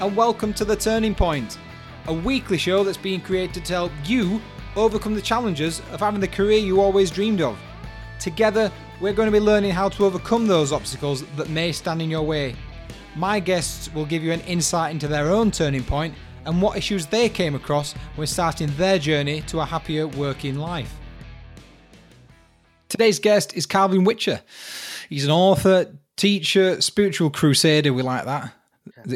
and welcome to The Turning Point, a weekly show that's being created to help you overcome the challenges of having the career you always dreamed of. Together, we're going to be learning how to overcome those obstacles that may stand in your way. My guests will give you an insight into their own turning point and what issues they came across when starting their journey to a happier working life. Today's guest is Calvin Witcher. He's an author, teacher, spiritual crusader, we like that.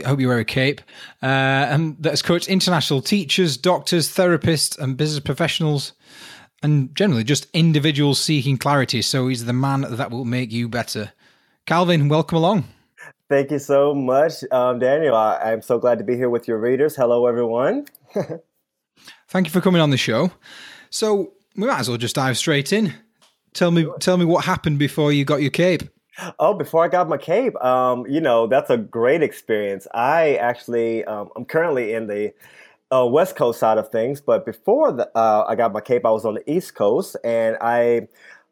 I hope you wear a cape. Uh, and that has coached international teachers, doctors, therapists, and business professionals, and generally just individuals seeking clarity. So he's the man that will make you better. Calvin, welcome along. Thank you so much, um, Daniel. I, am so glad to be here with your readers. Hello, everyone. Thank you for coming on the show. So we might as well just dive straight in. Tell me, tell me what happened before you got your cape. Oh, before I got my cape, um, you know that's a great experience. I actually, um, I'm currently in the uh, West Coast side of things, but before the, uh, I got my cape, I was on the East Coast, and I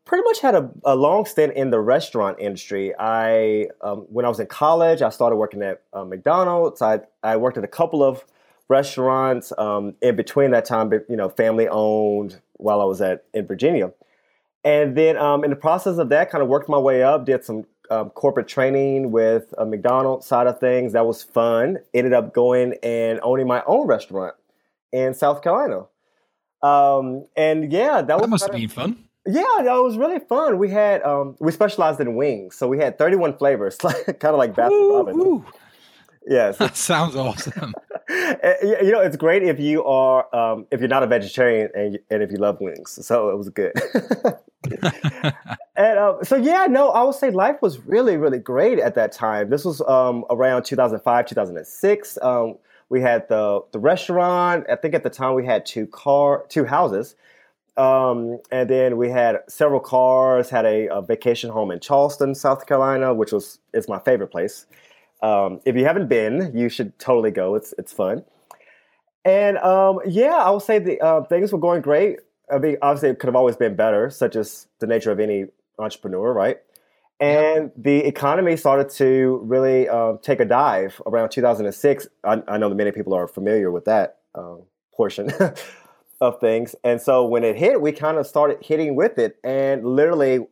pretty much had a, a long stint in the restaurant industry. I, um, when I was in college, I started working at uh, McDonald's. I, I worked at a couple of restaurants. Um, in between that time, you know, family owned while I was at in Virginia. And then um, in the process of that, kind of worked my way up, did some um, corporate training with a McDonald's side of things. That was fun. Ended up going and owning my own restaurant in South Carolina. Um, and yeah, that, that was must have been fun. Yeah, that was really fun. We had um, we specialized in wings, so we had 31 flavors, kind of like Baskin Robbins. Yes, that sounds awesome. Eh, you know, it's great if you are um, if you're not a vegetarian and and if you love wings. So it was good. and uh, so yeah, no, I would say life was really really great at that time. This was um, around 2005, 2006. Um, we had the the restaurant. I think at the time we had two car two houses. Um, and then we had several cars, had a, a, vacation home in Charleston, South Carolina, which was is my favorite place. Um, if you haven't been, you should totally go. It's it's fun. And um, yeah, I will say the uh, things were going great. I mean, obviously, it could have always been better, such as the nature of any entrepreneur, right? And the economy started to really uh, take a dive around 2006. I, I, know that many people are familiar with that uh, portion of things. And so when it hit, we kind of started hitting with it. And literally,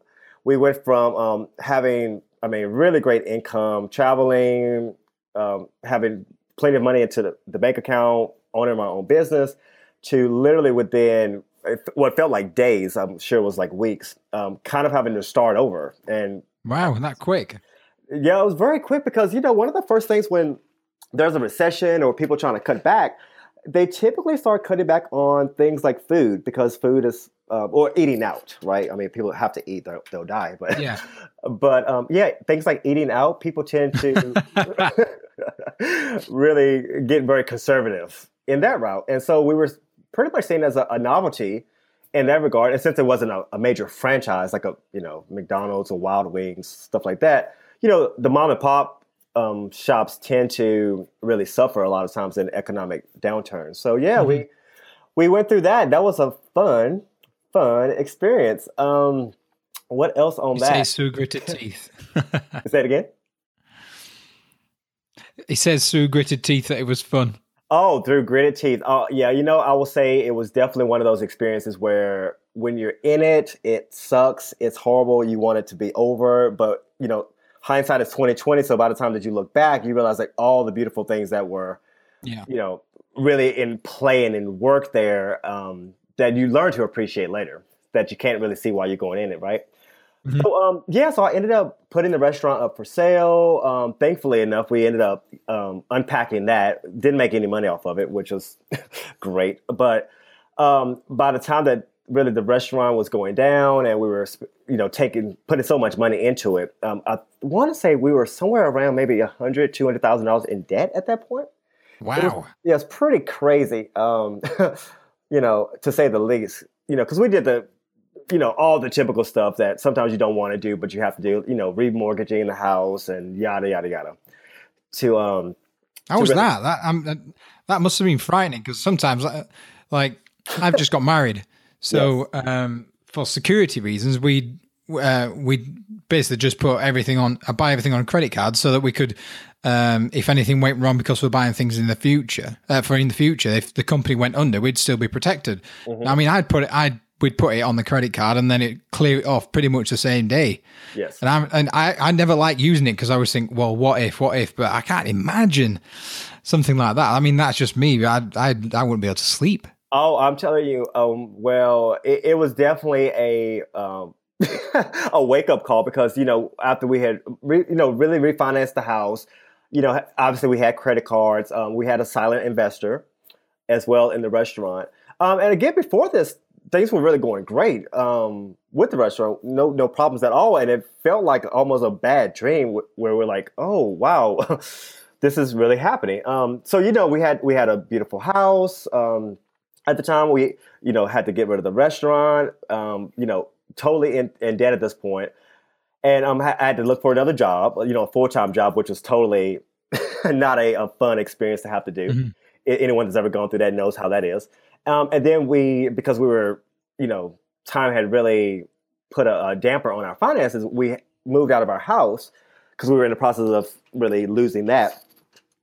we went from um, having, I mean, really great income, traveling, um, having plenty of money into the, the, bank account, owning my own business, to literally within what felt like days, I'm sure it was like weeks, um, kind of having to start over. And wow, not quick. Yeah, it was very quick because, you know, one of the first things when there's a recession or people trying to cut back, they typically start cutting back on things like food because food is uh, or eating out, right? I mean, people have to eat; they'll, they'll die. But yeah, but um, yeah, things like eating out, people tend to really get very conservative in that route, and so we were pretty much seen as a, a novelty in that regard. And since it wasn't a, a, major franchise like a you know McDonald's or Wild Wings stuff like that, you know, the mom and pop um, shops tend to really suffer a lot of times in economic downturns. So yeah, mm-hmm. we we went through that. That was a fun, fun experience. Um, what else on you that? Say through gritted teeth. say it again. He says through gritted teeth that it was fun. Oh, through gritted teeth. Oh, yeah. You know, I will say it was definitely one of those experiences where when you're in it, it sucks. It's horrible. You want it to be over, but you know, hindsight is 2020. So by the time that you look back, you realize like all the beautiful things that were, yeah. you know, really in play and in work there um, that you learn to appreciate later that you can't really see while you're going in it, right? Mm-hmm. So um, yeah, so I ended up putting the restaurant up for sale. Um, thankfully enough, we ended up um, unpacking that. Didn't make any money off of it, which was great. But um, by the time that really the restaurant was going down and we were you know taking putting so much money into it. Um, i want to say we were somewhere around maybe a hundred two hundred thousand dollars in debt at that point. Wow it was, yeah it's pretty crazy um, you know to say the least you know because we did the you know all the typical stuff that sometimes you don't want to do but you have to do you know remortgaging the house and yada yada yada. To um how was really- that? That um, that must have been frightening because sometimes uh, like i've just got married so yes. um, for security reasons, we uh, we basically just put everything on, uh, buy everything on credit cards so that we could um, if anything went wrong because we're buying things in the future, uh, for in the future, if the company went under, we'd still be protected. Mm-hmm. I mean, I'd put it, I'd we'd put it on the credit card and then it clear it off pretty much the same day. Yes. And I and I, I never like using it because I always think, well, what if, what if? But I can't imagine something like that. I mean, that's just me. I I I wouldn't be able to sleep. Oh, I'm telling you. Um, well, it, it was definitely a um, a wake up call because you know after we had re, you know really refinanced the house, you know obviously we had credit cards. Um, we had a silent investor as well in the restaurant. Um, and again, before this, things were really going great um, with the restaurant. No, no problems at all. And it felt like almost a bad dream where we're like, oh wow, this is really happening. Um, so you know, we had we had a beautiful house. Um, at the time, we you know had to get rid of the restaurant. Um, you know, totally in, in, debt at this point, and um, I had to look for another job. You know, a full time job, which was totally not a, a, fun experience to have to do. Mm-hmm. Anyone that's ever gone through that knows how that is. Um, and then we, because we were, you know, time had really put a, a damper on our finances, we moved out of our house because we were in the process of really losing that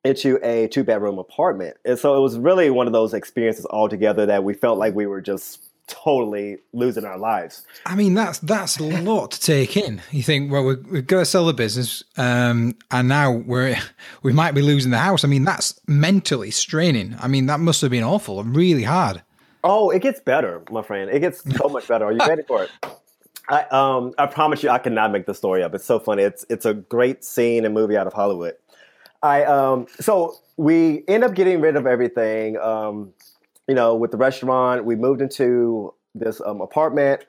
into a two bedroom apartment. And so it was really one of those experiences altogether that we felt like we were just totally losing our lives. I mean, that's that's a lot to take in. You think, well, we're, we've got to sell the business, um, and now we're we might be losing the house. I mean, that's mentally straining. I mean, that must have been awful and really hard. Oh, it gets better, my friend. It gets so much better. Are you ready for it? I um I promise you, I cannot make the story up. It's so funny. It's it's a great scene and movie out of Hollywood. I um so we end up getting rid of everything. Um, you know, with the restaurant, we moved into this um, apartment.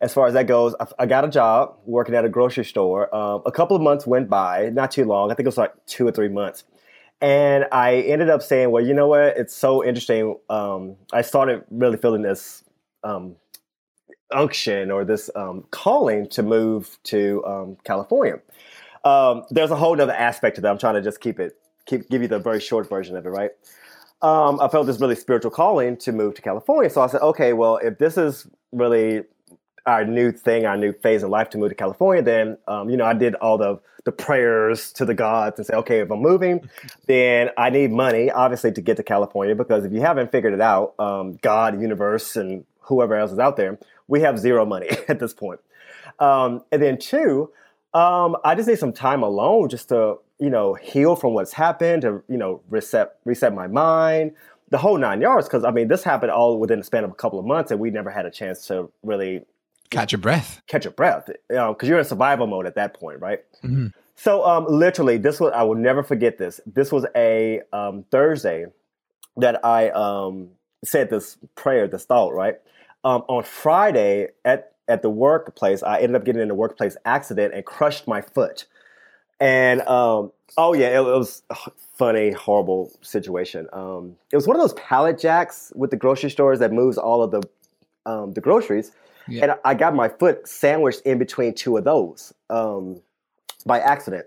As far as that goes, I, I, got a job working at a grocery store. Um, a couple of months went by, not too long. I think it was like two or three months. And I ended up saying, well, you know what? It's so interesting. Um, I started really feeling this um, unction or this um, calling to move to um, California. Um, there's a whole other aspect to that. I'm trying to just keep it, keep give you the very short version of it, right? um, I felt this really spiritual calling to move to California. So I said, okay, well, if this is really our new thing, our new phase in life to move to California, then um, you know I did all the the prayers to the gods and say, okay, if I'm moving, then I need money, obviously, to get to California because if you haven't figured it out, um, God, universe, and whoever else is out there, we have zero money at this point. Um, and then two, um, I just need some time alone just to you know, heal from what's happened, to you know, reset reset my mind, the whole nine yards. Because I mean, this happened all within the span of a couple of months, and we never had a chance to really catch your breath. Catch your breath, you know, because you're in survival mode at that point, right? Mm-hmm. So, um, literally, this was I will never forget this. This was a um, Thursday that I um, said this prayer, this thought, right? Um, on Friday at at the workplace, I ended up getting in a workplace accident and crushed my foot. And um, oh yeah, it, it, was a funny, horrible situation. Um, it was one of those pallet jacks with the grocery stores that moves all of the um, the groceries, yeah. and I got my foot sandwiched in between two of those um, by accident.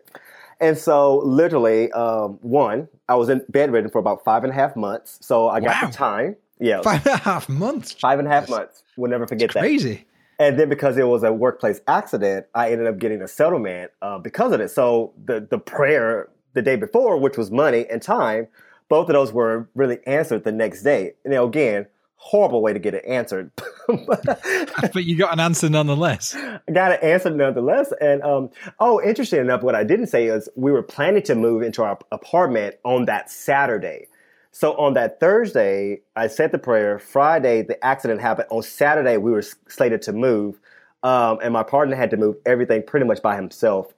And so, literally, um, one, I was in bedridden for about five and a half months. So I got wow. the time. Yeah, five and a half months. Five and a half That's months. We'll never forget crazy. that. Crazy. And then because it was a workplace accident, I ended up getting a settlement uh, because of it. So the the prayer the day before, which was money and time, both of those were really answered the next day. You know, again, horrible way to get it answered. but you got an answer nonetheless. I got an answer nonetheless. And um, oh, interesting enough, what I didn't say is we were planning to move into our apartment on that Saturday. So on that Thursday, I said the prayer. Friday, the accident happened. On Saturday, we were slated to move. Um, and my partner had to move everything pretty much by himself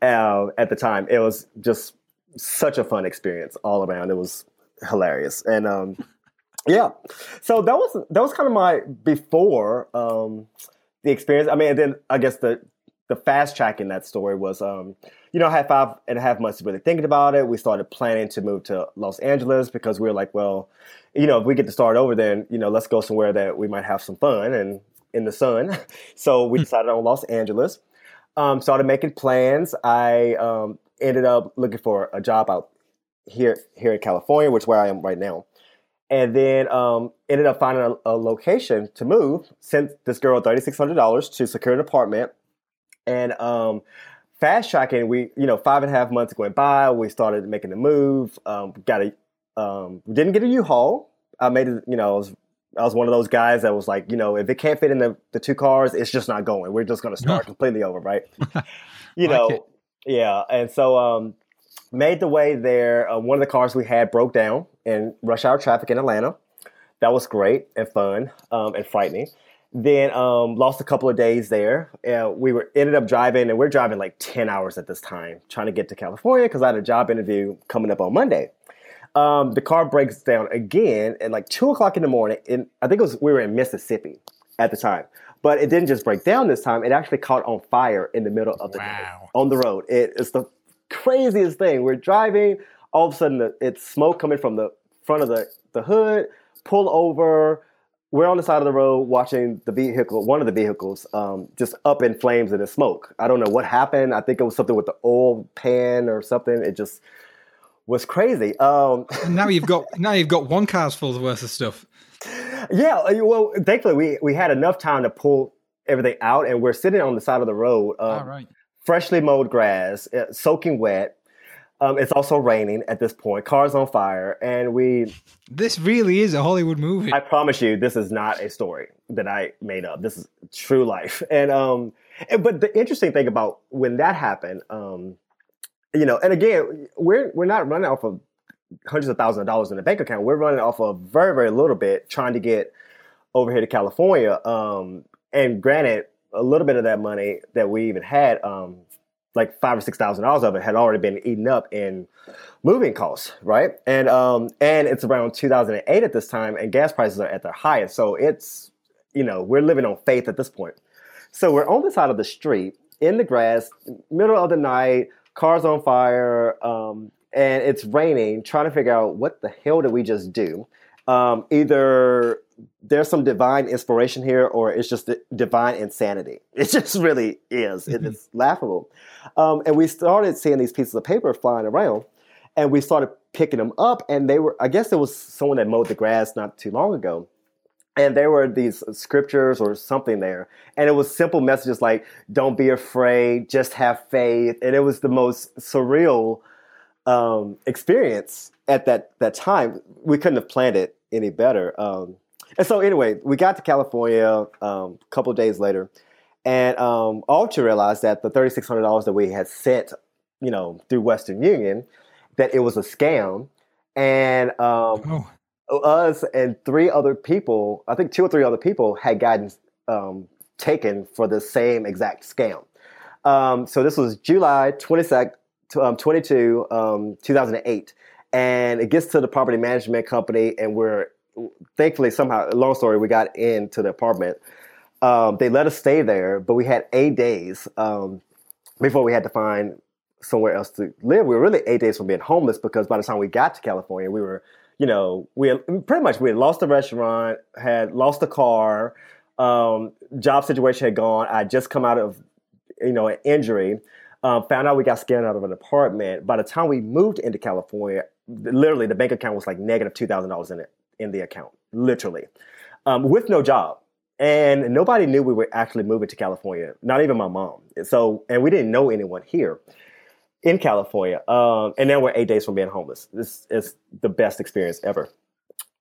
uh, at the time. It was just such a fun experience all around. It was hilarious. And um, yeah, so that was that was kind of my before um, the experience. I mean, and then I guess the the fast track in that story was, um, you know, I had five and a half months really thinking about it. We started planning to move to Los Angeles because we were like, well, you know, if we get to start over, then you know, let's go somewhere that we might have some fun and in the sun. so we hmm. decided on Los Angeles. Um, started making plans. I um, ended up looking for a job out here here in California, which is where I am right now. And then um, ended up finding a, a, location to move. Sent this girl thirty six hundred dollars to secure an apartment and um, fast tracking. We, you know, five and a half months went by. We started making the move. Um, got a, um, didn't get a U-Haul. I made it, you know, I was, I was one of those guys that was like, you know, if it can't fit in the, the two cars, it's just not going. We're just going to start completely over, right? you know, like yeah. And so, um, made the way there. Uh, one of the cars we had broke down in rush hour traffic in Atlanta. That was great and fun um, and frightening. Then um, lost a couple of days there. And we were ended up driving, and we're driving like ten hours at this time, trying to get to California because I had a job interview coming up on Monday. Um, the car breaks down again at like two o'clock in the morning. And I think it was we were in Mississippi at the time, but it didn't just break down this time. It actually caught on fire in the middle of the wow. on the road. It, it's the craziest thing. We're driving, all of a sudden it's smoke coming from the front of the, the hood, pull over. We're on the side of the road watching the vehicle, one of the vehicles, um, just up in flames and in smoke. I don't know what happened. I think it was something with the oil pan or something. It just was crazy. Um, now you've got now you've got one car's full worth of stuff. Yeah, uh, well, thankfully we we had enough time to pull everything out, and we're sitting on the side of the road. Um, All right freshly mowed grass, uh, soaking wet. Um, it's also raining at this point. Cars on fire, and we. This really is a Hollywood movie. I promise you, this is not a story that I made up. This is true life, and um, and, but the interesting thing about when that happened, um, you know, and again, we're we're not running off of hundreds of thousands of dollars in the bank account. We're running off of very very little bit, trying to get over here to California. Um, and granted, a little bit of that money that we even had, um, like five or six thousand dollars of it had already been eaten up in moving costs, right? And um, and it's around 2008 at this time, and gas prices are at their highest. So it's you know we're living on faith at this point. So we're on the side of the street in the grass, middle of the night, cars on fire, um, and it's raining. Trying to figure out what the hell did we just do? Um, either there's some divine inspiration here, or it's just divine insanity. It just really is. Mm-hmm. It's laughable. Um, and we started seeing these pieces of paper flying around, and we started picking them up. And they were, I guess, it was someone that mowed the grass not too long ago. And there were these scriptures or something there. And it was simple messages like, don't be afraid, just have faith. And it was the most surreal um, experience at that, that time. We couldn't have planned it any better. Um, and so anyway, we got to California um, a couple days later, and um, all to realize that the thirty six hundred dollars that we had sent, you know, through Western Union, that it was a scam, and um, oh. us and three other people, I think two or three other people, had gotten um, taken for the same exact scam. Um, so this was July twenty second, um, twenty two, two thousand eight, and it gets to the property management company, and we're thankfully somehow long story we got into the apartment. Um, they let us stay there but we had eight days um, before we had to find somewhere else to live. We were really eight days from being homeless because by the time we got to california we were you know we had, pretty much we had lost the restaurant had lost the car um, job situation had gone. I just come out of you know an injury. Um, found out we got scammed out of an apartment. By the time we moved into california literally the bank account was like negative $2000 in it in the account, literally, um, with no job. And nobody knew we were actually moving to California, not even my mom. So, and we didn't know anyone here in California. Um, and now we're eight days from being homeless. This is the best experience ever.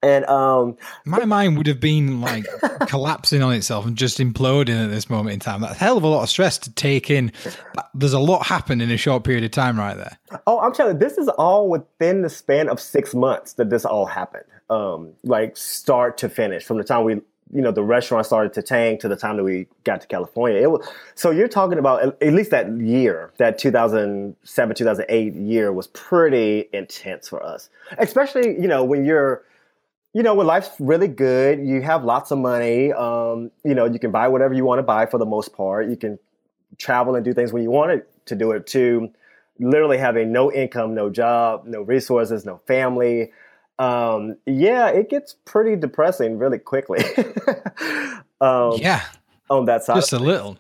And um, my mind would have been like collapsing on itself and just imploding at this moment in time. That's a hell of a lot of stress to take in. There's a lot happened in a short period of time, right there. Oh, I'm telling you, this is all within the span of six months that this all happened um, like start to finish from the time we you know the restaurant started to tank to the time that we got to California. It was so you're talking about at, least that year, that 2007 2008 year was pretty intense for us, especially you know when you're you know when life's really good, you have lots of money, um, you know you can buy whatever you want to buy for the most part. You can travel and do things when you want to do it. To literally having no income, no job, no resources, no family um, yeah, it gets pretty depressing really quickly. um, yeah, on that side, just a little.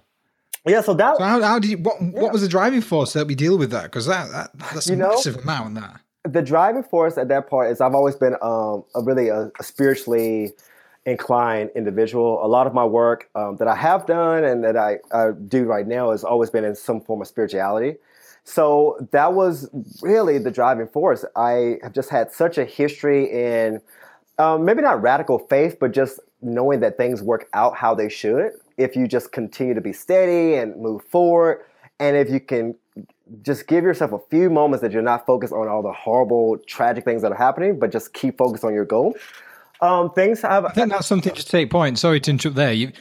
Yeah, so that. So how, how did you? What, yeah. what was the driving force that we deal with that? Because that, that that's a know, massive amount. That the driving force at that part is I've always been um, a really a, a spiritually inclined individual. A lot of my work um, that I have done and that I, I do right now has always been in some form of spirituality. So that was really the driving force. I have just had such a history in um, maybe not radical faith, but just knowing that things work out how they should if you just continue to be steady and move forward. And if you can just give yourself a few moments that you're not focused on all the horrible, tragic things that are happening, but just keep focused on your goal. Um, things have. I think that's something to take point. Sorry to interrupt there. You,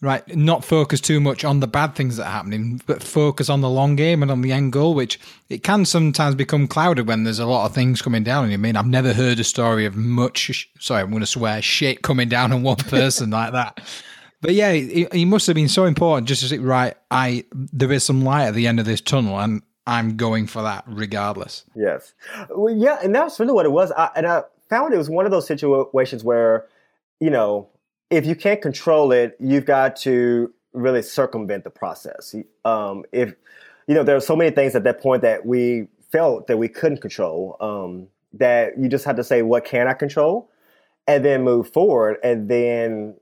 right, not focus too much on the bad things that are happening, but focus on the long game and on the end goal, which it can sometimes become clouded when there's a lot of things coming down you. I mean, I've never heard a story of much, sorry, I'm going to swear, shit coming down on one person like that. But yeah, he, he must have been so important just to say, right, I there is some light at the end of this tunnel, and I'm going for that regardless. Yes. Well, yeah, and that's really what it was. I, and I found it was one of those situations where, you know, if you can't control it, you've got to really circumvent the process. Um, if you know, there are so many things at that point that we felt that we couldn't control. Um, that you just had to say, what can I control, and then move forward. And then,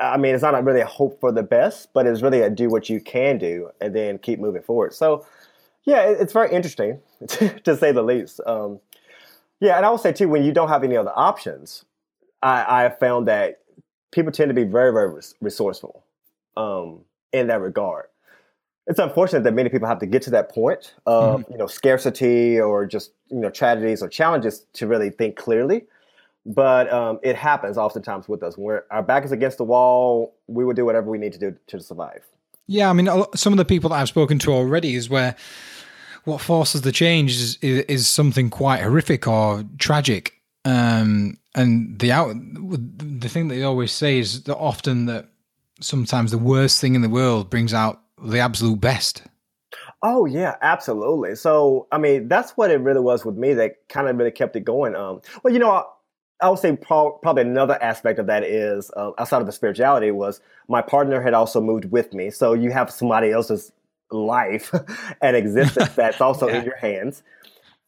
I mean, it's not really a hope for the best, but it's really a do what you can do, and then keep moving forward. So, yeah, it's very interesting to say the least. Um, yeah, and I would say too, when you don't have any other options, I, I have found that people tend to be very, very resourceful um, in that regard. It's unfortunate that many people have to get to that point of mm-hmm. you know scarcity or just you know tragedies or challenges to really think clearly. But um, it happens oftentimes with us. When our back is against the wall, we will do whatever we need to do to survive. Yeah, I mean, some of the people that I've spoken to already is where what forces the change is, is, something quite horrific or tragic. Um, and the out the thing that they always say is that often that sometimes the worst thing in the world brings out the absolute best. Oh yeah, absolutely. So I mean, that's what it really was with me that kind of really kept it going. Um, well, you know, I, I would say pro- probably another aspect of that is uh, outside of the spirituality was my partner had also moved with me. So you have somebody else's life and existence that's also yeah. in your hands.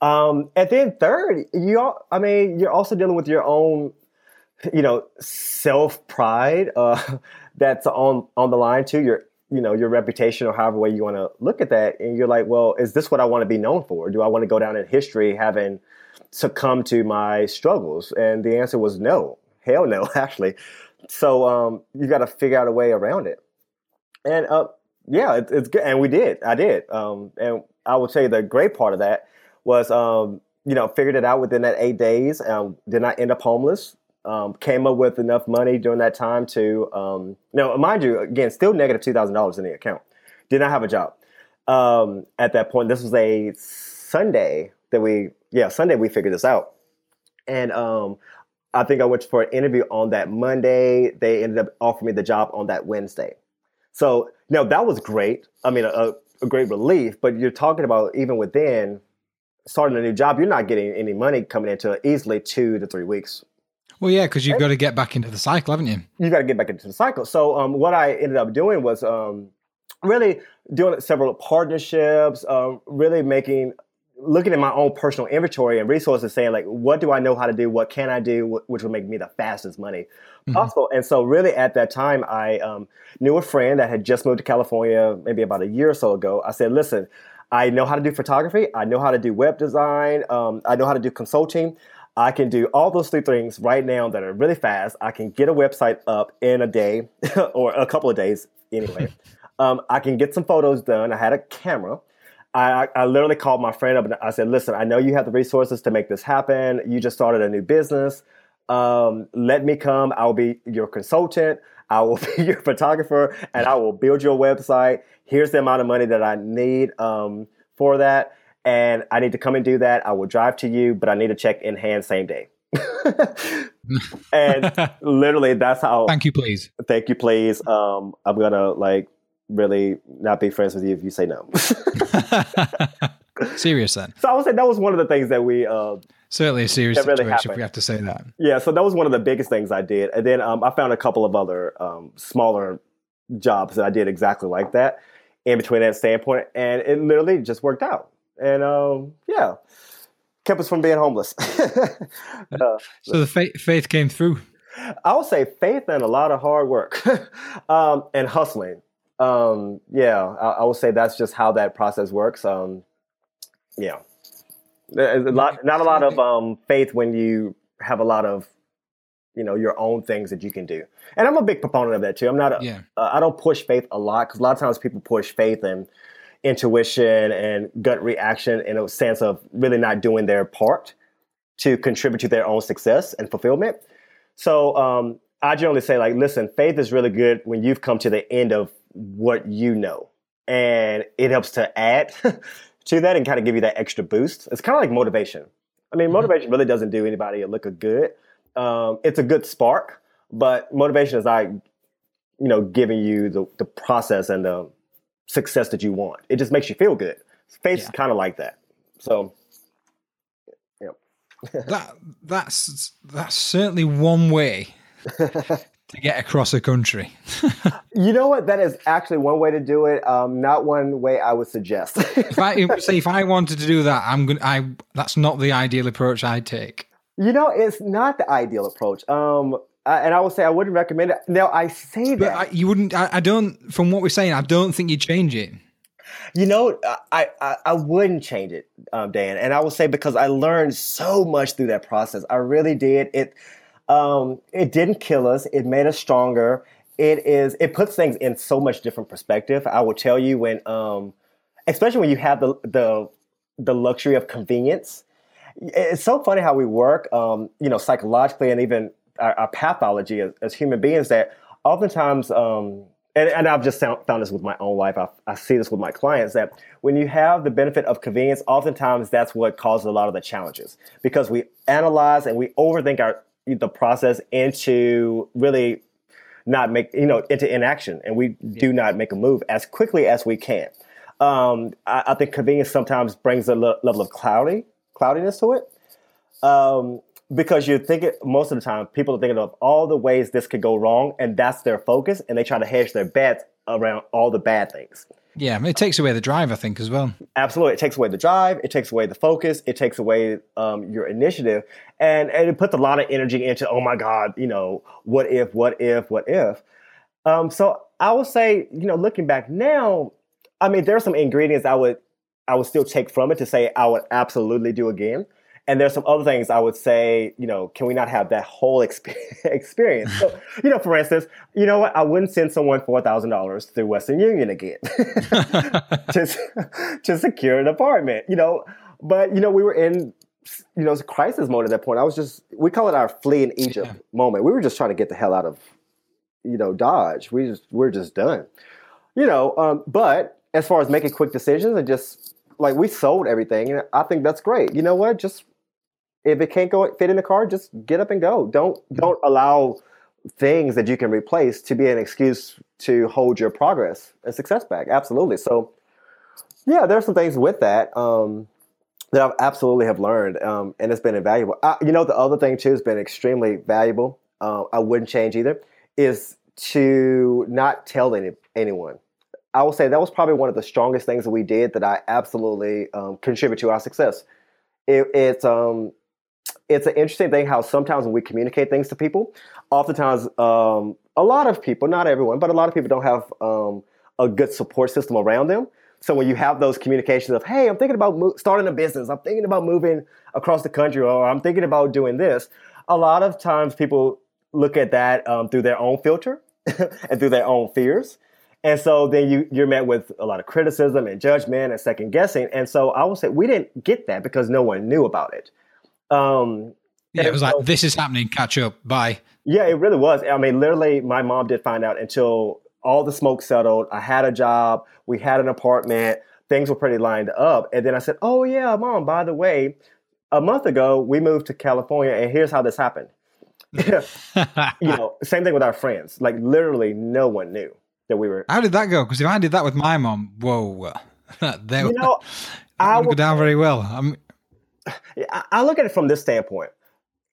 Um, and then third, you all, I mean, you're also dealing with your own, you know, self pride uh, that's on on the line too. Your you know your reputation or however way you want to look at that, and you're like, well, is this what I want to be known for? Do I want to go down in history having succumbed to my struggles? And the answer was no, hell no, actually. So um, you got to figure out a way around it. And uh, yeah, it, it's good, and we did. I did, um, and I would say the great part of that was, um, you know, figured it out within that eight days. Um, did not end up homeless. Um, came up with enough money during that time to, um, now mind you, again, still negative two thousand dollars in the account. Did not have a job um, at that point. This was a Sunday that we, yeah, Sunday we figured this out, and um, I think I went for an interview on that Monday. They ended up offering me the job on that Wednesday. So now that was great. I mean, a, a great relief. But you're talking about even within starting a new job, you're not getting any money coming into easily two to three weeks. Well, yeah, because you've got to get back into the cycle, haven't you? You've got to get back into the cycle. So, um, what I ended up doing was um, really doing several partnerships, um, really making looking at my own personal inventory and resources, saying like, what do I know how to do? What can I do? Which will make me the fastest money. Possible. And so, really, at that time, I um, knew a friend that had just moved to California, maybe about a year or so ago. I said, listen, I know how to do photography. I know how to do web design. Um, I know how to do consulting. I can do all those three things right now that are really fast. I can get a website up in a day or a couple of days anyway. um, I can get some photos done. I had a camera. I, I literally called my friend up and I said, listen, I know you have the resources to make this happen. You just started a new business. Um, let me come. I'll be your consultant. I will be your photographer and I will build your website. Here's the amount of money that I need um, for that. And I need to come and do that. I will drive to you, but I need a check in hand same day. and literally, that's how. Thank you, please. Thank you, please. Um, I'm gonna like really not be friends with you if you say no. serious then. So I would say that was one of the things that we uh, certainly a serious really situation happened. if we have to say that. Yeah, so that was one of the biggest things I did, and then um, I found a couple of other um, smaller jobs that I did exactly like that in between that standpoint, and it literally just worked out. And um, yeah, kept us from being homeless. uh, so the faith, faith came through. I would say faith and a lot of hard work um, and hustling. Um, yeah, I, I, would say that's just how that process works. Um, yeah, There's a lot, not a lot of um, faith when you have a lot of you know your own things that you can do. And I'm a big proponent of that too. I'm not. A, yeah. Uh, I don't push faith a lot because a lot of times people push faith and intuition and gut reaction in a sense of really not doing their part to contribute to their own success and fulfillment. So um, I generally say, like, listen, faith is really good when you've come to the end of what you know, and it helps to add to that and kind of give you that extra boost. It's kind of like motivation. I mean, mm-hmm. motivation really doesn't do anybody a look of good. Um, it's a good spark, but motivation is like, you know, giving you the, the process and the success that you want. It just makes you feel good. Faith yeah. is kind of like that. So yeah. that that's that's certainly one way to get across a country. you know what? That is actually one way to do it. Um, not one way I would suggest. if I say if I wanted to do that, I'm going. I that's not the ideal approach I'd take. You know, it's not the ideal approach. Um, and I would say I wouldn't recommend it. Now I say that I, you wouldn't. I, I, don't. From what we're saying, I don't think you'd change it. You know, I, I, I wouldn't change it, um, Dan, and I will say because I learned so much through that process. I really did. It um, it didn't kill us. It made us stronger. It is. It puts things in so much different perspective. I will tell you when, um, especially when you have the the the luxury of convenience. It's so funny how we work, um, you know, psychologically and even our, our pathology as, as, human beings. That oftentimes um, and, and I've just found, found this with my own life. I, I see this with my clients that when you have the benefit of convenience, oftentimes that's what causes a lot of the challenges because we analyze and we overthink our the process into really not make you know into inaction, and we do not make a move as quickly as we can. Um, I, I, think convenience sometimes brings a level of cloudy cloudiness to it. Um, because you're thinking most of the time people are thinking of all the ways this could go wrong and that's their focus and they try to hedge their bets around all the bad things. Yeah it takes away the drive i think as well. Absolutely it takes away the drive it takes away the focus it takes away um, your initiative and, and it puts a lot of energy into oh my god you know what if what if what if? Um, so i would say you know looking back now i mean there are some ingredients i would i would still take from it to say i would absolutely do again and there's some other things I would say, you know, can we not have that whole experience? So, you know, for instance, you know what? I wouldn't send someone $4,000 through Western Union again to, to secure an apartment, you know. But, you know, we were in, you know, crisis mode at that point. I was just, we call it our flee in Egypt yeah. moment. We were just trying to get the hell out of, you know, Dodge. We just, we're just done, you know. Um, but as far as making quick decisions and just, like we sold everything and i think that's great you know what just if it can't go fit in the car, just get up and go. Don't don't allow things that you can replace to be an excuse to hold your progress and success back. Absolutely. So, yeah, there are some things with that um, that I've absolutely have learned, um, and it's been invaluable. I, you know, the other thing too has been extremely valuable. Uh, I wouldn't change either. Is to not tell any, anyone. I will say that was probably one of the strongest things that we did that I absolutely um, contribute to our success. It, it's um, it's an interesting thing how sometimes when we communicate things to people, oftentimes um, a lot of people, not everyone, but a lot of people don't have um, a good support system around them. So when you have those communications of, hey, I'm thinking about mo- starting a business, I'm thinking about moving across the country, or I'm thinking about doing this, a lot of times people look at that um, through their own filter and through their own fears. And so then you, you're met with a lot of criticism and judgment and second guessing. And so I will say we didn't get that because no one knew about it. Um, yeah, it was so, like, this is happening, catch up, bye. Yeah, it really was. I mean, literally, my mom did find out until all the smoke settled. I had a job, we had an apartment, things were pretty lined up. And then I said, Oh, yeah, mom, by the way, a month ago, we moved to California, and here's how this happened. you know, same thing with our friends. Like, literally, no one knew that we were. How did that go? Because if I did that with my mom, whoa, they, you know, I would go down very well. I'm, I look at it from this standpoint.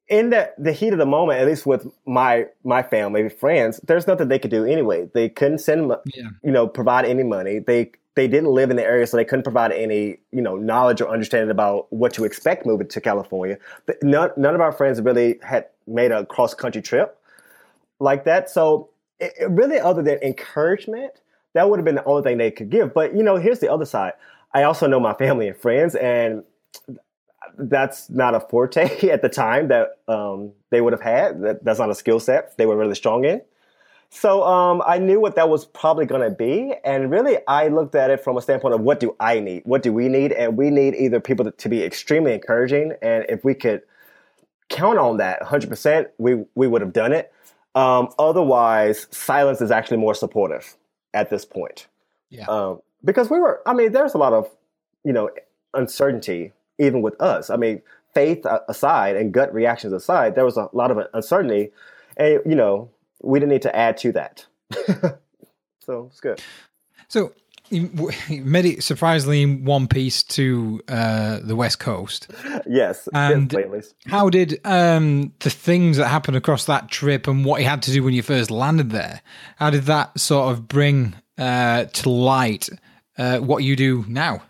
In the, the heat of the moment, at least with my my family, friends, there's nothing they could do anyway. They couldn't send, yeah. you know, provide any money. They they didn't live in the area, so they couldn't provide any, you know, knowledge or understanding about what to expect moving to California. But none, none of our friends really had made a cross country trip. like that. So it, it really, other than encouragement, that would have been the only thing they could give. But you know, here's the other side. I also know my family and friends, and that's not a forte at the time that um, they would have had. That, that's not a skill set they were really strong in. So um, I knew what that was probably going to be, and really I looked at it from a standpoint of what do I need, what do we need, and we need either people to, to be extremely encouraging, and if we could count on that 100%, we we would have done it. Um, otherwise, silence is actually more supportive at this point. Yeah. Um, because we were, I mean, there's a lot of, you know, uncertainty even with us. I mean, faith aside and gut reactions aside, there was a lot of uncertainty, and you know, we didn't need to add to that. so it's good. So you made it surprisingly in one piece to uh, the West Coast. Yes. And yes, how did um, the things that happened across that trip and what you had to do when you first landed there, how did that sort of bring uh, to light uh, what you do now?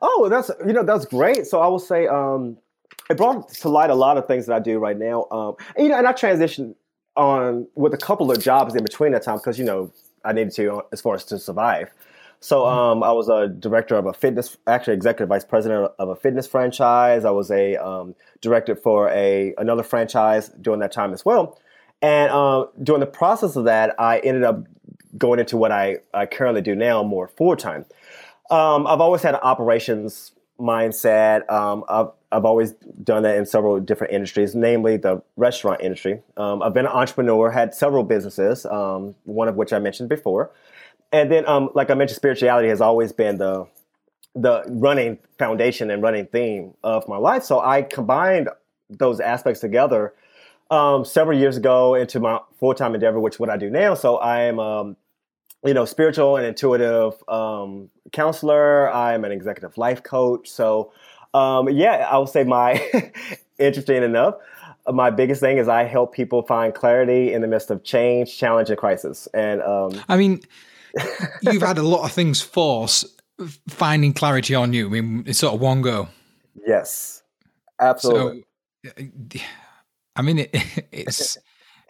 Oh, that's you know that's great. So I will say um, it brought to light a lot of things that I do right now. Um, and, you know, and I transitioned on with a couple of jobs in between that time because you know I needed to as far as to survive. So mm-hmm. um, I was a director of a fitness, actually executive vice president of a fitness franchise. I was a um, director for a another franchise during that time as well. And uh, during the process of that, I ended up going into what I, I currently do now more full time. Um, I've always had an operations mindset. Um, I've I've always done that in several different industries, namely the restaurant industry. Um, I've been an entrepreneur, had several businesses, um, one of which I mentioned before, and then, um, like I mentioned, spirituality has always been the the running foundation and running theme of my life. So I combined those aspects together um, several years ago into my full time endeavor, which is what I do now. So I am um, you know, spiritual and intuitive um, counselor. I'm an executive life coach. So, um, yeah, I would say my interesting enough. My biggest thing is I help people find clarity in the midst of change, challenge, and crisis. And um, I mean, you've had a lot of things force finding clarity on you. I mean, it's sort of one go. Yes, absolutely. So, I mean, it, it's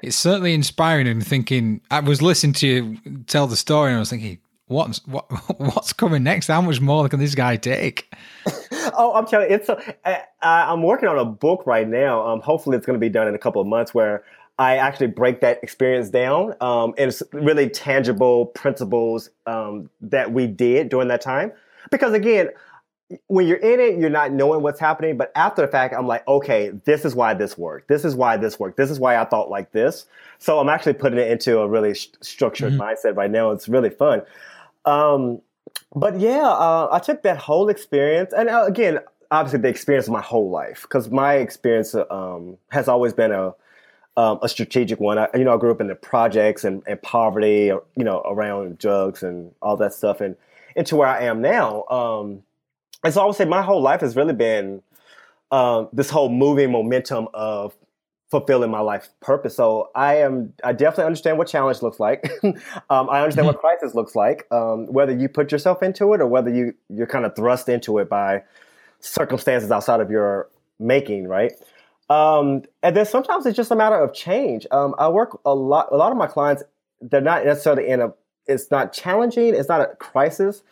it's certainly inspiring and thinking I was listening to you tell the story and I was thinking, what's what what's coming next? How much more can this guy take? oh, I'm telling you, it's a, I, I'm working on a book right now. Um, hopefully it's going to be done in a couple of months where I actually break that experience down. Um, and it's really tangible principles um, that we did during that time. Because again, when you're in it, you're not knowing what's happening. But after the fact, I'm like, okay, this is why this worked. This is why this worked. This is why I thought like this. So I'm actually putting it into a really st- structured mm-hmm. mindset right now. It's really fun. Um, but yeah, uh, I took that whole experience, and uh, again, obviously the experience of my whole life, because my experience um, has always been a um, a strategic one. I, you know, I grew up in the projects and, and poverty, you know, around drugs and all that stuff, and into where I am now. Um, and so I would say my whole life has really been um, this whole moving momentum of fulfilling my life purpose. So I am, I definitely understand what challenge looks like. um, I understand what mm-hmm. crisis looks like, um, whether you put yourself into it or whether you, you're kind of thrust into it by circumstances outside of your making, right? Um, and then sometimes it's just a matter of change. Um, I work a lot, a lot of my clients, they're not necessarily in a, it's not challenging, it's not a crisis,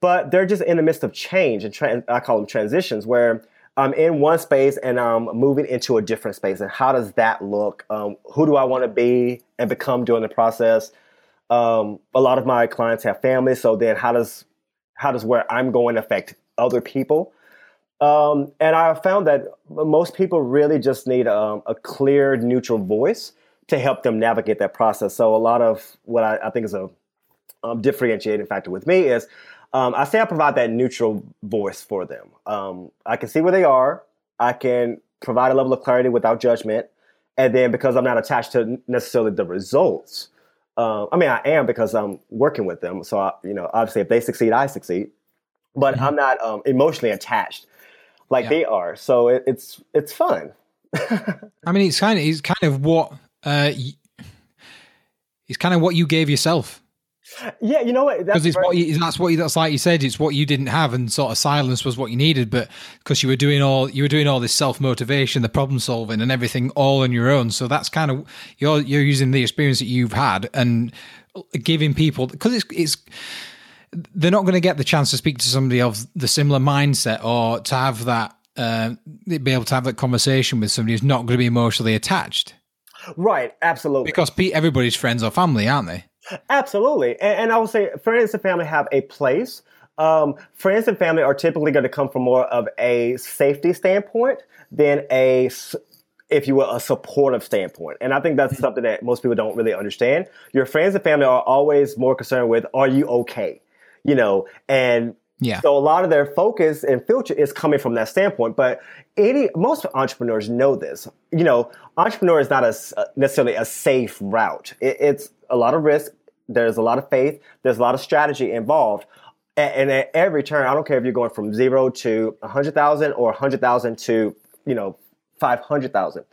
but they're just in the midst of change and tra- I call them transitions where I'm in one space and I'm moving into a different space. And how does that look? Um, who do I want to be and become during the process? Um, a lot of my clients have families, so then how does how does where I'm going affect other people? Um, and I found that most people really just need um, a clear, neutral voice to help them navigate that process. So a lot of what I, I think is a um, differentiating factor with me is um, I say I provide that neutral voice for them. Um, I can see where they are. I can provide a level of clarity without judgment. And then because I'm not attached to necessarily the results, uh, I mean, I am because I'm working with them. So, I, you know, obviously if they succeed, I succeed. But mm-hmm. I'm not um, emotionally attached like yeah. they are. So it, it's it's fun. I mean, it's kind of it's kind of what uh, it's kind of what you gave yourself Yeah, you know what? Because it's what you, that's what you, that's like you said. It's what you didn't have, and sort of silence was what you needed. But because you were doing all you were doing all this self motivation, the problem solving, and everything all on your own. So that's kind of you're you're using the experience that you've had and giving people because it's it's they're not going to get the chance to speak to somebody of the similar mindset or to have that uh, be able to have that conversation with somebody who's not going to be emotionally attached. Right, absolutely. Because everybody's friends or family, aren't they? Absolutely. And, and I would say friends and family have a place. Um, friends and family are typically going to come from more of a safety standpoint than a, if you will, a supportive standpoint. And I think that's something that most people don't really understand. Your friends and family are always more concerned with, are you okay? You know, and yeah. So a lot of their focus and filter is coming from that standpoint. But any most entrepreneurs know this. You know, entrepreneur is not a, necessarily a safe route. It, it's a lot of risk. There's a lot of faith. There's a lot of strategy involved. And, at every turn, I don't care if you're going from zero to a hundred thousand or a hundred thousand to you know five hundred thousand.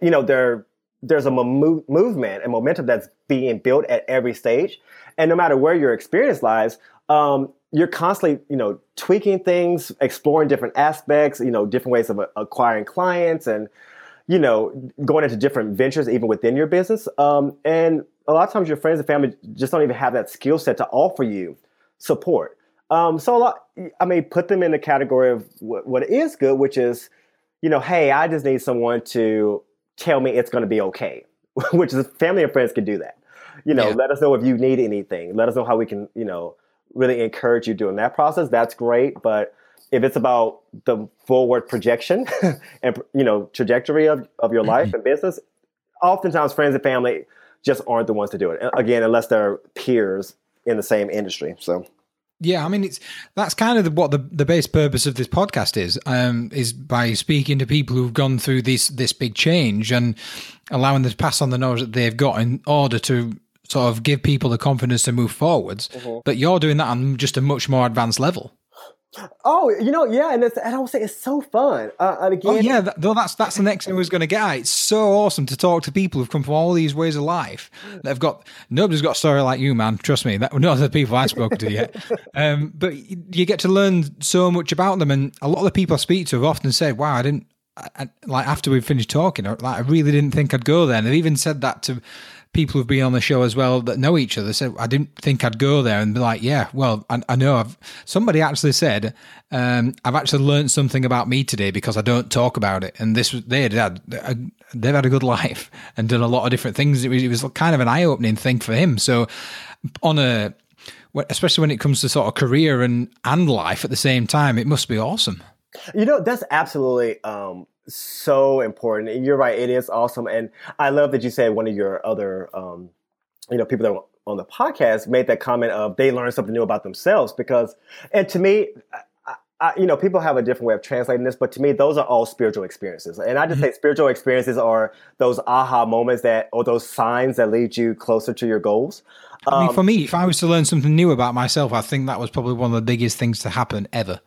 You know there there's a mo- movement and momentum that's being built at every stage. And no matter where your experience lies, um, you're constantly, you know, tweaking things, exploring different aspects, you know, different ways of acquiring clients and, you know, going into different ventures even within your business. Um, and a lot of times your friends and family just don't even have that skill set to offer you support. Um, so a lot, I mean, put them in the category of what, what is good, which is, you know, hey, I just need someone to tell me it's going to be okay, which is family and friends can do that. You know, yeah. let us know if you need anything. Let us know how we can, you know, really encourage you doing that process. That's great, but if it's about the forward projection and you know trajectory of, of your life mm-hmm. and business, oftentimes friends and family just aren't the ones to do it. Again, unless they're peers in the same industry. So. Yeah, I mean it's that's kind of the, what the, the base purpose of this podcast is um, is by speaking to people who've gone through this this big change and allowing them to pass on the knowledge that they've got in order to sort of give people the confidence to move forwards. Mm-hmm. But you're doing that on just a much more advanced level. Oh, you know, yeah, and, and I would say it's so fun. Uh, and again, oh yeah, though that's that's the next thing I was going to get at. It's so awesome to talk to people who've come from all these ways of life. They've got nobody's got a story like you, man. Trust me. That not the people I've spoken to yet. Um, but you get to learn so much about them, and a lot of the people I speak to have often said, "Wow, I didn't." I, like after we finished talking, like I really didn't think I'd go there. And they've even said that to people who've been on the show as well that know each other said, I didn't think I'd go there and be like, yeah, well, I, I know I've, somebody actually said, um, I've actually learned something about me today because I don't talk about it. And this was, they had, had they've had a good life and done a lot of different things. It was, it was kind of an eye opening thing for him. So on a, especially when it comes to sort of career and, and life at the same time, it must be awesome. You know, that's absolutely um, so important. And you're right, it is awesome. And I love that you said one of your other, um, you know, people that were on the podcast made that comment of they learned something new about themselves because, and to me, I, I, you know, people have a different way of translating this, but to me, those are all spiritual experiences. And I just mm-hmm. say spiritual experiences are those aha moments that, or those signs that lead you closer to your goals. I mean, um, for me, if I was to learn something new about myself, I think that was probably one of the biggest things to happen ever.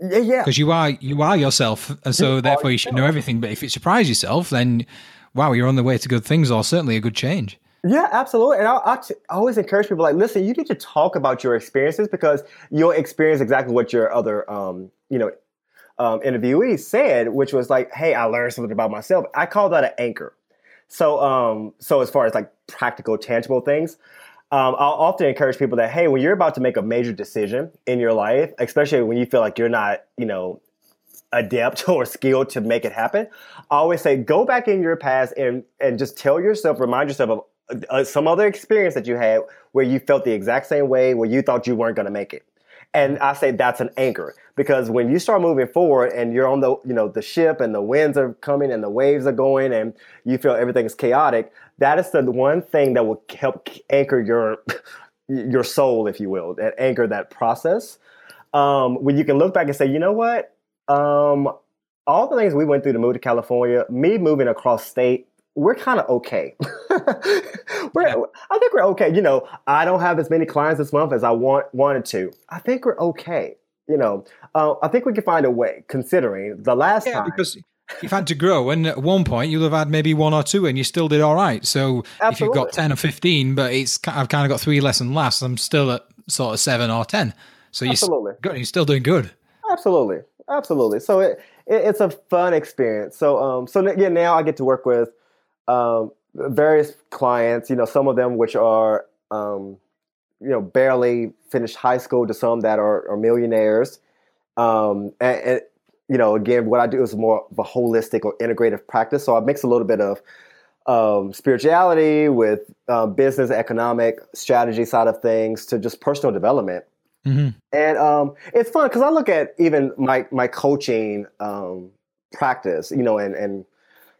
Yeah, yeah. Because you are you are yourself, and so you therefore you should know everything. But if you surprise yourself, then wow, you're on the way to good things, or certainly a good change. Yeah, absolutely. And I, I, t- I always encourage people like, listen, you need to talk about your experiences because you'll experience exactly what your other, um, you know, um, interviewees said, which was like, hey, I learned something about myself. I call that an anchor. So, um, so as far as like practical, tangible things, um, I'll often encourage people that, hey, when you're about to make a major decision in your life, especially when you feel like you're not, you know, adept or skilled to make it happen, I always say go back in your past and and just tell yourself, remind yourself of uh, some other experience that you had where you felt the exact same way, where you thought you weren't going to make it. And I say that's an anchor because when you start moving forward and you're on the you know the ship and the winds are coming and the waves are going and you feel everything is chaotic, that is the one thing that will help anchor your your soul, if you will, and anchor that process. Um, when you can look back and say, you know what, um, all the things we went through to move to California, me moving across state, we're kind of okay. we're. I think we're okay. You know, I don't have as many clients this month as I want wanted to. I think we're okay. You know, uh, I think we can find a way. Considering the last yeah, time, because you've had to grow, and at one point you'll have had maybe one or two, and you still did all right. So Absolutely. if you've got ten or fifteen, but it's I've kind of got three less than last, I'm still at sort of seven or ten. So you're Absolutely. you're still doing good. Absolutely, absolutely. So it, it it's a fun experience. So um so yeah, now I get to work with um various clients. You know, some of them which are um you know barely finished high school to some that are, are millionaires. Um, and you know, again, what I do is more of a holistic or integrative practice. So I mix a little bit of um, spirituality with um, business, economic strategy side of things to just personal development. Mm-hmm. And um, it's fun because I look at even my my coaching um, practice, you know, and and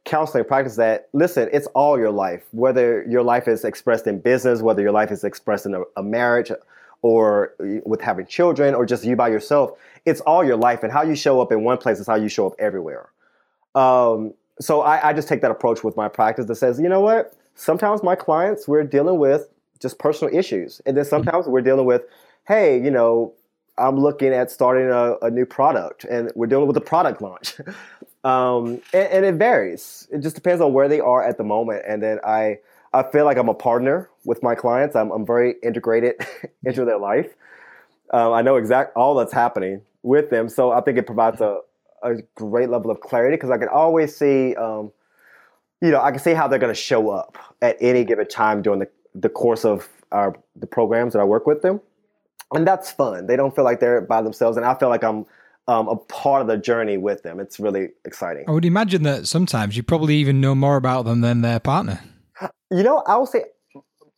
counseling practice that listen, it's all your life. Whether your life is expressed in business, whether your life is expressed in a, a marriage, or with having children, or just you by yourself, it's all your life. And how you show up in one place is how you show up everywhere. Um, so I, I just take that approach with my practice that says, you know what? Sometimes my clients we're dealing with just personal issues, and then mm-hmm. sometimes we're dealing with, hey, you know, I'm looking at starting a, a new product, and we're dealing with a product launch. um, and, and, it varies. It just depends on where they are at the moment, and then I I feel like I'm a partner with my clients. I'm I'm very integrated into their life. Um, I know exact all that's happening with them, so I think it provides a a great level of clarity because I can always see, um, you know, I can see how they're going to show up at any given time during the, the course of our the programs that I work with them, and that's fun. They don't feel like they're by themselves, and I feel like I'm um, a part of the journey with them. It's really exciting. I would imagine that sometimes you probably even know more about them than their partner. You know, I would say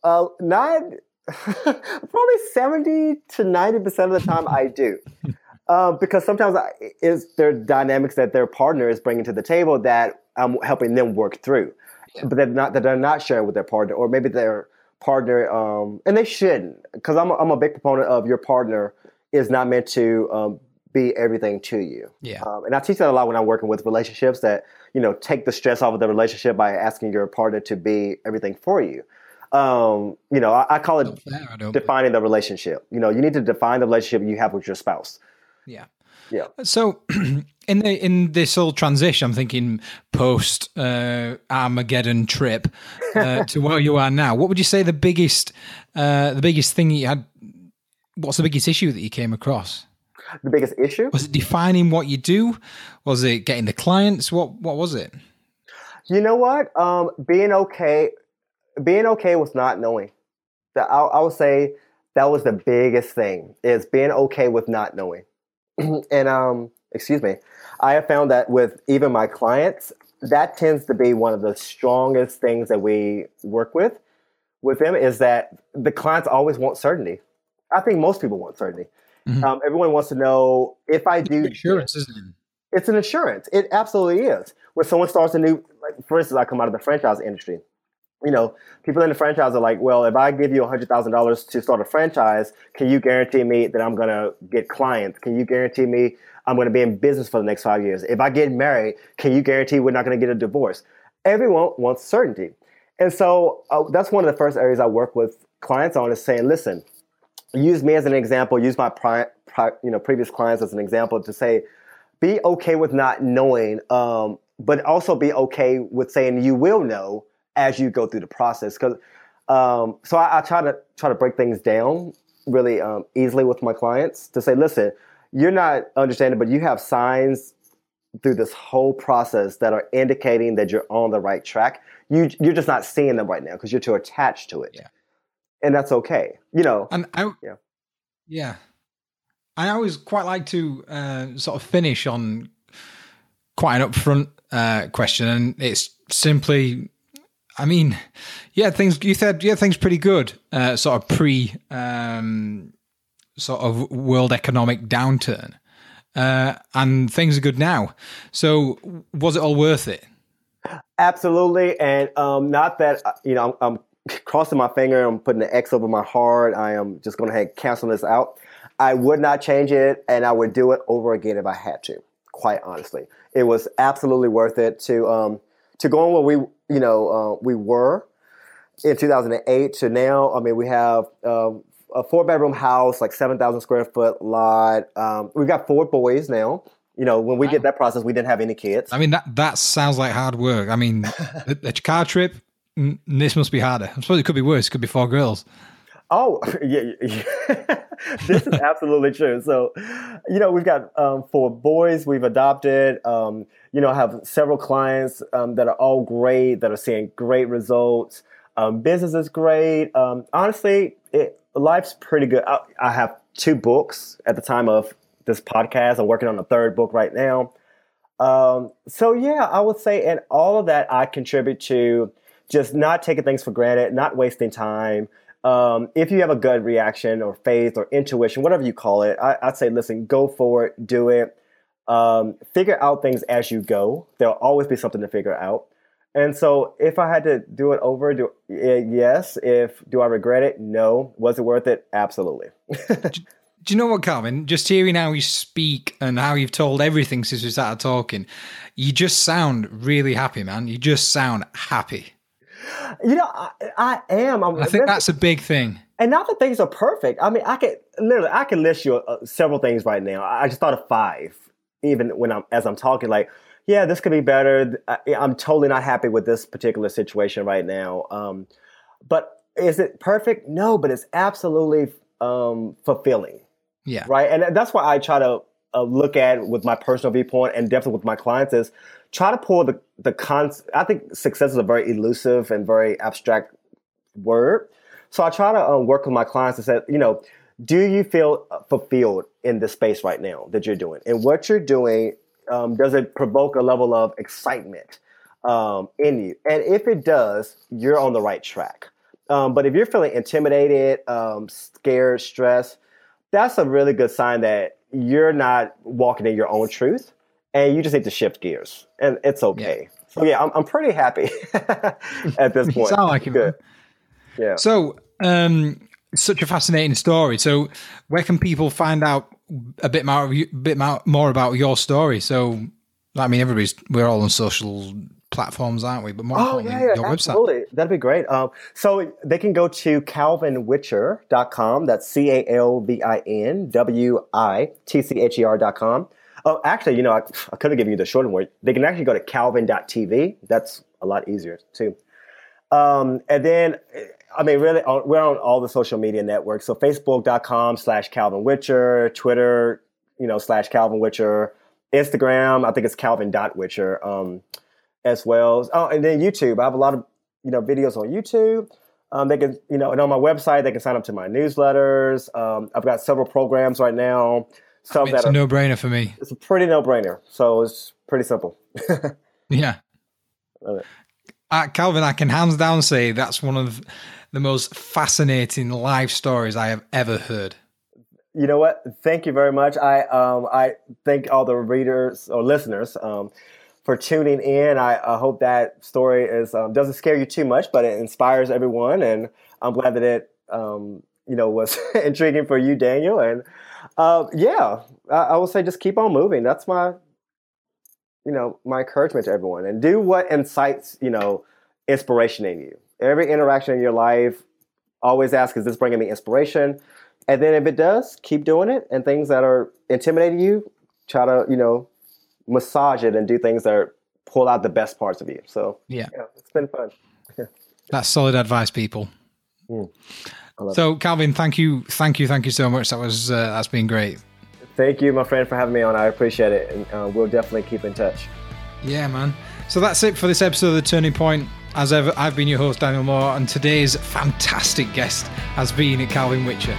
uh, not probably seventy to ninety percent of the time I do. Uh, because sometimes it's there dynamics that their partner is bringing to the table that I'm helping them work through, yeah. but they're not that they're not sharing with their partner, or maybe their partner, um, and they shouldn't, because I'm a, I'm a big proponent of your partner is not meant to um, be everything to you. Yeah, um, and I teach that a lot when I'm working with relationships that you know take the stress off of the relationship by asking your partner to be everything for you. Um, you know, I, I call it defining the relationship. You know, you need to define the relationship you have with your spouse. Yeah. Yeah. So in the in this whole transition, I'm thinking post uh, Armageddon trip uh, to where you are now. What would you say the biggest uh, the biggest thing you had? What's the biggest issue that you came across? The biggest issue was it defining what you do. Was it getting the clients? What what was it? You know what? Um, being okay, being okay with not knowing. That I, I would say that was the biggest thing is being okay with not knowing and um, excuse me, I have found that with even my clients, that tends to be one of the strongest things that we work with with them is that the clients always want certainty. I think most people want certainty. Mm-hmm. Um, everyone wants to know if I do insurance, isn't it? It's an insurance. It absolutely is. When someone starts a new, like for instance, I come out of the franchise industry you know, people in the franchise are like, well, if I give you $100,000 to start a franchise, can you guarantee me that I'm going to get clients? Can you guarantee me I'm going to be in business for the next five years? If I get married, can you guarantee we're not going to get a divorce? Everyone wants certainty. And so uh, that's one of the first areas I work with clients on is saying, listen, use me as an example, use my pri- pri- you know, previous clients as an example to say, be okay with not knowing, um, but also be okay with saying you will know as you go through the process. Because um, so I, I, try to try to break things down really um, easily with my clients to say, listen, you're not understanding, but you have signs through this whole process that are indicating that you're on the right track. You you're just not seeing them right now because you're too attached to it. Yeah. And that's okay. You know. And I yeah. Yeah. I always quite like to uh, sort of finish on quite an upfront uh, question, and it's simply I mean, yeah, things you said, yeah, things pretty good. Uh, sort of pre, um, sort of world economic downturn, uh, and things are good now. So, was it all worth it? Absolutely, and um, not that uh, you know I'm, I'm crossing my finger. I'm putting an X over my heart. I am just going to cancel this out. I would not change it, and I would do it over again if I had to. Quite honestly, it was absolutely worth it to. Um, to go on where we, you know, uh, we were in 2008 to now. I mean, we have um, a four bedroom house, like 7,000 square foot lot. Um, we've got four boys now. You know, when we did that process, we didn't have any kids. I mean, that that sounds like hard work. I mean, a, a car trip. This must be harder. I suppose it could be worse. It could be four girls. Oh, yeah, yeah. this is absolutely true. So, you know, we've got um, four boys we've adopted. Um, you know, I have several clients um, that are all great, that are seeing great results. Um, business is great. Um, honestly, it, life's pretty good. I, I have two books at the time of this podcast. I'm working on a third book right now. Um, so yeah, I would say, and all of that I contribute to just not taking things for granted, not wasting time. Um, if you have a gut reaction or faith or intuition, whatever you call it, I, I'd say, listen, go for it, do it. Um, figure out things as you go. There'll always be something to figure out. And so, if I had to do it over, do eh, yes. If do I regret it? No. Was it worth it? Absolutely. Do you know what, Calvin? Just hearing how you speak and how you've told everything since we started talking, you just sound really happy, man. You just sound happy. You know, I, I am. I'm, I think that's a big thing. and not that things are perfect. I mean, I could literally, I can list you uh, several things right now. I just thought of five, even when I'm as I'm talking. Like, yeah, this could be better. I, I'm totally not happy with this particular situation right now. Um, but is it perfect? No, but it's absolutely um, fulfilling Yeah. right? And that's why I try to uh, look at with my personal viewpoint and definitely with my clients is try to pull the the cons. I think success is a very elusive and very abstract word. So I try to um, work with my clients and say, you know, do you feel fulfilled in the space right now that you're doing, and what you're doing? Um, does it provoke a level of excitement um, in you? And if it does, you're on the right track. Um, but if you're feeling intimidated, um, scared, stressed, that's a really good sign that you're not walking in your own truth and you just need to shift gears and it's okay. So yeah, I'm, I'm pretty happy at this point. sound like it. Good. Yeah. So, um, such a fascinating story. So, where can people find out a bit more, a bit more about your story? So, I mean, everybody's we're all on social platforms, aren't we? But more Oh, importantly, yeah, yeah, your website. absolutely. That'd be great. Um, so they can go to calvinwitcher.com. That's C A L V I N W I T C H E R.com. Oh, actually, you know, I, I could have given you the short word. They can actually go to calvin.tv. That's a lot easier, too. Um, and then, I mean, really, we're on all the social media networks. So Facebook.com slash Calvin Witcher, Twitter, you know, slash Calvin Witcher, Instagram, I think it's Calvin.Witcher um, as well. Oh, and then YouTube. I have a lot of, you know, videos on YouTube. Um, they can, you know, and on my website, they can sign up to my newsletters. Um, I've got several programs right now. Some It's that a are, no brainer for me. it's a pretty no brainer. So it's pretty simple. Yeah. Uh, Calvin, I can hands down say that's one of the most fascinating life stories I have ever heard. You know what? Thank you very much. I um, I thank all the readers or listeners um, for tuning in. I, I hope that story is um, doesn't scare you too much, but it inspires everyone, and I'm glad that it um, you know was intriguing for you, Daniel. And uh, yeah, I, I will say just keep on moving. That's my you know my encouragement to everyone, and do what incites you know inspiration in you. Every interaction in your life, always ask, is this bringing me inspiration? And then if it does, keep doing it. And things that are intimidating you, try to, you know, massage it and do things that are, pull out the best parts of you. So Yeah. yeah, it's been fun. That's solid advice, people. Mm. So, Calvin, thank you, thank you, thank you so much. That was uh, that's been great. Thank you, my friend, for having me on. I appreciate it. And uh, we'll definitely keep in touch. Yeah, man. So that's it for this episode of The Turning Point. As ever, I've been your host, Daniel Moore, and today's fantastic guest has been Calvin Witcher.